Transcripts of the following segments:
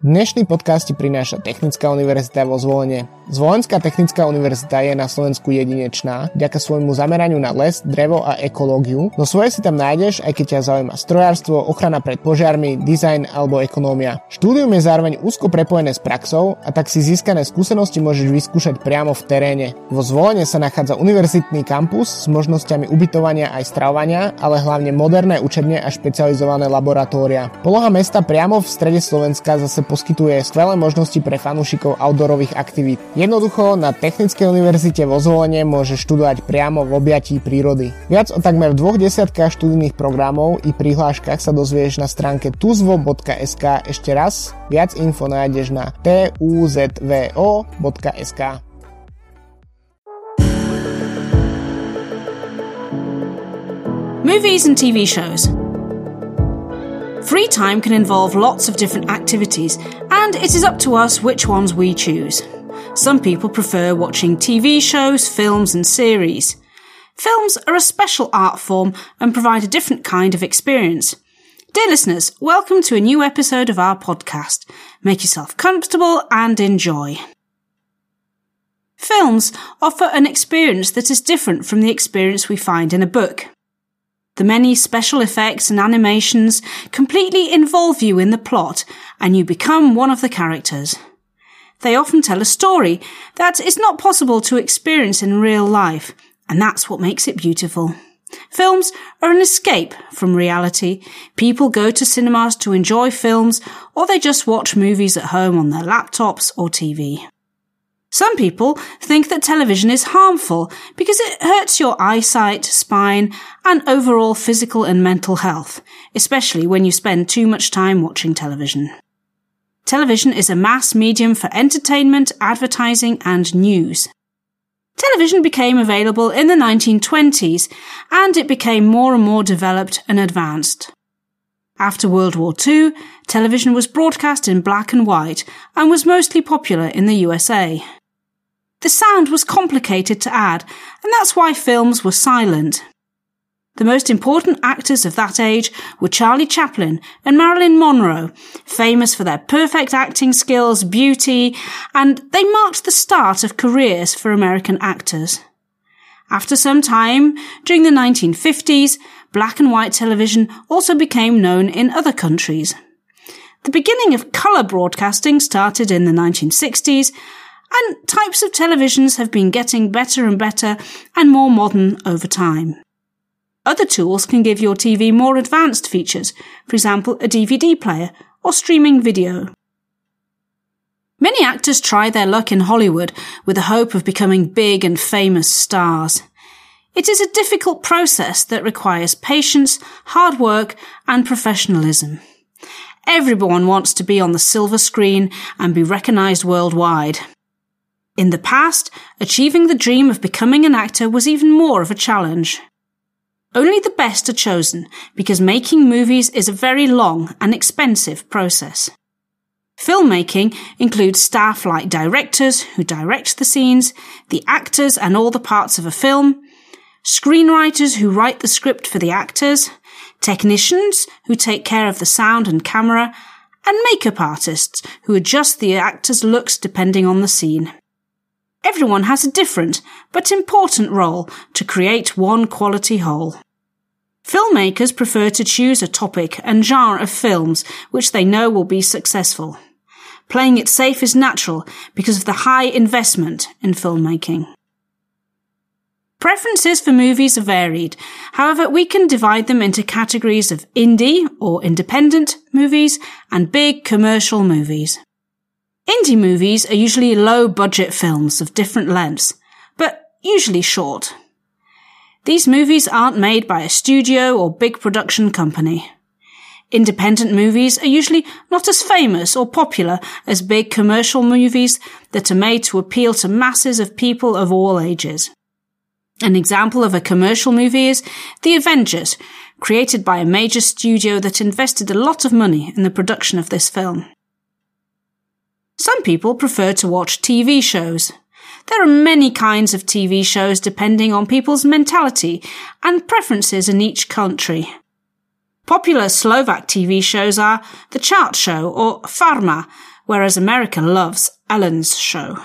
Dnešný podcast ti prináša Technická univerzita vo Zvolenie. Zvolenská technická univerzita je na Slovensku jedinečná, vďaka svojmu zameraniu na les, drevo a ekológiu, no svoje si tam nájdeš, aj keď ťa zaujíma strojárstvo, ochrana pred požiarmi, dizajn alebo ekonómia. Štúdium je zároveň úzko prepojené s praxou a tak si získané skúsenosti môžeš vyskúšať priamo v teréne. Vo Zvolenie sa nachádza univerzitný kampus s možnosťami ubytovania aj stravovania, ale hlavne moderné učebne a špecializované laboratória. Poloha mesta priamo v strede Slovenska zase poskytuje skvelé možnosti pre fanúšikov outdoorových aktivít. Jednoducho na Technickej univerzite vo Zvolenie môže študovať priamo v objatí prírody. Viac o takmer dvoch desiatkách študijných programov i prihláškach sa dozvieš na stránke tuzvo.sk ešte raz. Viac info nájdeš na tuzvo.sk. Movies and TV shows. Free time can involve lots of different activities, and it is up to us which ones we choose. Some people prefer watching TV shows, films, and series. Films are a special art form and provide a different kind of experience. Dear listeners, welcome to a new episode of our podcast. Make yourself comfortable and enjoy. Films offer an experience that is different from the experience we find in a book. The many special effects and animations completely involve you in the plot and you become one of the characters. They often tell a story that is not possible to experience in real life, and that's what makes it beautiful. Films are an escape from reality. People go to cinemas to enjoy films, or they just watch movies at home on their laptops or TV. Some people think that television is harmful because it hurts your eyesight, spine, and overall physical and mental health, especially when you spend too much time watching television. Television is a mass medium for entertainment, advertising, and news. Television became available in the 1920s and it became more and more developed and advanced. After World War II, television was broadcast in black and white and was mostly popular in the USA. The sound was complicated to add, and that's why films were silent. The most important actors of that age were Charlie Chaplin and Marilyn Monroe, famous for their perfect acting skills, beauty, and they marked the start of careers for American actors. After some time, during the 1950s, black and white television also became known in other countries. The beginning of colour broadcasting started in the 1960s, and types of televisions have been getting better and better and more modern over time. Other tools can give your TV more advanced features, for example, a DVD player or streaming video. Many actors try their luck in Hollywood with the hope of becoming big and famous stars. It is a difficult process that requires patience, hard work, and professionalism. Everyone wants to be on the silver screen and be recognized worldwide. In the past, achieving the dream of becoming an actor was even more of a challenge. Only the best are chosen because making movies is a very long and expensive process. Filmmaking includes staff like directors who direct the scenes, the actors and all the parts of a film, screenwriters who write the script for the actors, technicians who take care of the sound and camera, and makeup artists who adjust the actors' looks depending on the scene. Everyone has a different but important role to create one quality whole. Filmmakers prefer to choose a topic and genre of films which they know will be successful. Playing it safe is natural because of the high investment in filmmaking. Preferences for movies are varied. However, we can divide them into categories of indie or independent movies and big commercial movies. Indie movies are usually low budget films of different lengths, but usually short. These movies aren't made by a studio or big production company. Independent movies are usually not as famous or popular as big commercial movies that are made to appeal to masses of people of all ages. An example of a commercial movie is The Avengers, created by a major studio that invested a lot of money in the production of this film. Some people prefer to watch TV shows. There are many kinds of TV shows depending on people's mentality and preferences in each country. Popular Slovak TV shows are The Chart Show or Farma, whereas America loves Ellen's show.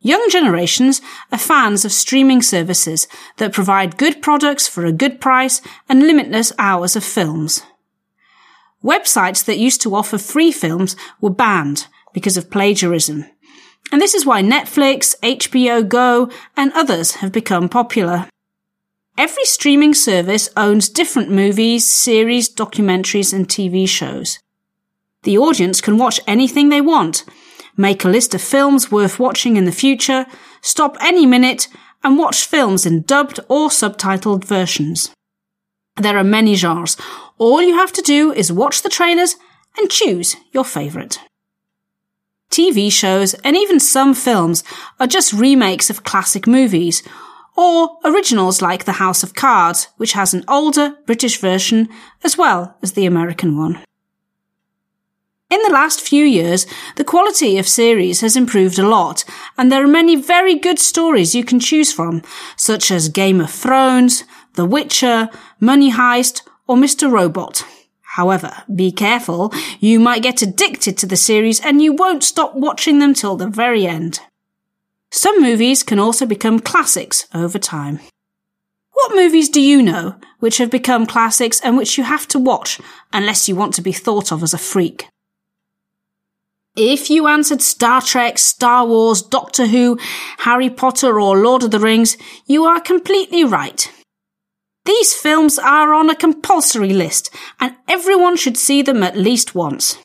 Young generations are fans of streaming services that provide good products for a good price and limitless hours of films. Websites that used to offer free films were banned because of plagiarism. And this is why Netflix, HBO Go, and others have become popular. Every streaming service owns different movies, series, documentaries, and TV shows. The audience can watch anything they want, make a list of films worth watching in the future, stop any minute, and watch films in dubbed or subtitled versions. There are many genres. All you have to do is watch the trailers and choose your favourite. TV shows and even some films are just remakes of classic movies, or originals like The House of Cards, which has an older British version as well as the American one. In the last few years, the quality of series has improved a lot, and there are many very good stories you can choose from, such as Game of Thrones, The Witcher, Money Heist, or Mr. Robot. However, be careful, you might get addicted to the series and you won't stop watching them till the very end. Some movies can also become classics over time. What movies do you know which have become classics and which you have to watch unless you want to be thought of as a freak? If you answered Star Trek, Star Wars, Doctor Who, Harry Potter, or Lord of the Rings, you are completely right. These films are on a compulsory list, and everyone should see them at least once.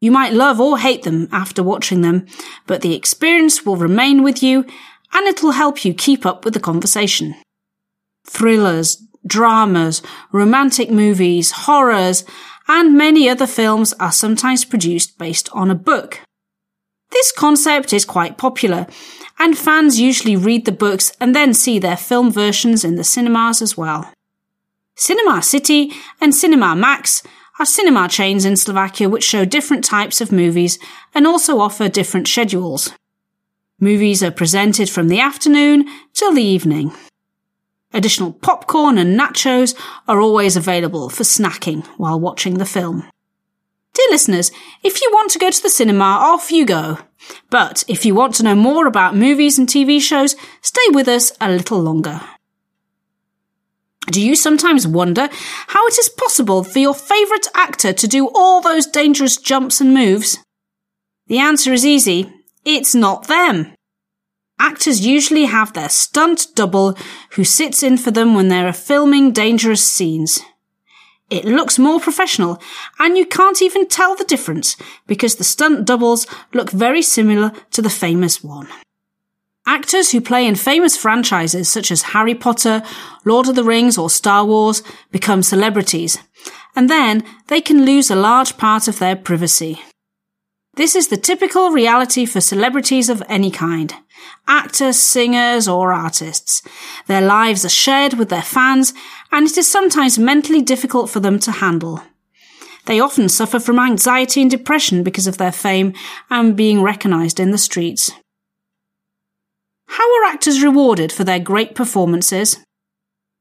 You might love or hate them after watching them, but the experience will remain with you, and it'll help you keep up with the conversation. Thrillers, dramas, romantic movies, horrors, and many other films are sometimes produced based on a book. This concept is quite popular, and fans usually read the books and then see their film versions in the cinemas as well. Cinema City and Cinemax are cinema chains in Slovakia which show different types of movies and also offer different schedules. Movies are presented from the afternoon till the evening. Additional popcorn and nachos are always available for snacking while watching the film. Listeners, if you want to go to the cinema, off you go. But if you want to know more about movies and TV shows, stay with us a little longer. Do you sometimes wonder how it is possible for your favourite actor to do all those dangerous jumps and moves? The answer is easy. It's not them. Actors usually have their stunt double who sits in for them when they are filming dangerous scenes. It looks more professional and you can't even tell the difference because the stunt doubles look very similar to the famous one. Actors who play in famous franchises such as Harry Potter, Lord of the Rings or Star Wars become celebrities and then they can lose a large part of their privacy. This is the typical reality for celebrities of any kind. Actors, singers, or artists. Their lives are shared with their fans, and it is sometimes mentally difficult for them to handle. They often suffer from anxiety and depression because of their fame and being recognised in the streets. How are actors rewarded for their great performances?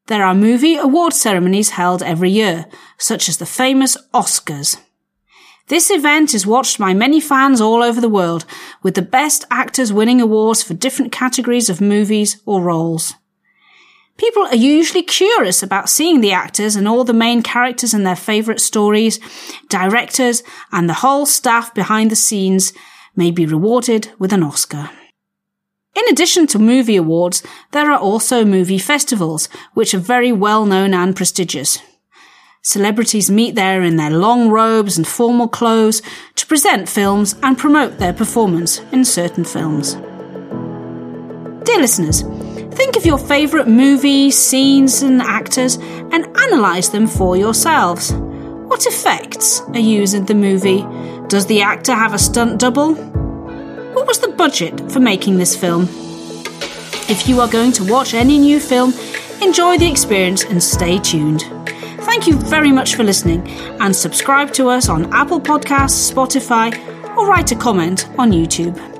There are movie award ceremonies held every year, such as the famous Oscars. This event is watched by many fans all over the world, with the best actors winning awards for different categories of movies or roles. People are usually curious about seeing the actors and all the main characters and their favourite stories. Directors and the whole staff behind the scenes may be rewarded with an Oscar. In addition to movie awards, there are also movie festivals, which are very well known and prestigious. Celebrities meet there in their long robes and formal clothes to present films and promote their performance in certain films. Dear listeners, think of your favourite movies, scenes, and actors and analyse them for yourselves. What effects are used in the movie? Does the actor have a stunt double? What was the budget for making this film? If you are going to watch any new film, enjoy the experience and stay tuned. Thank you very much for listening and subscribe to us on Apple Podcasts, Spotify, or write a comment on YouTube.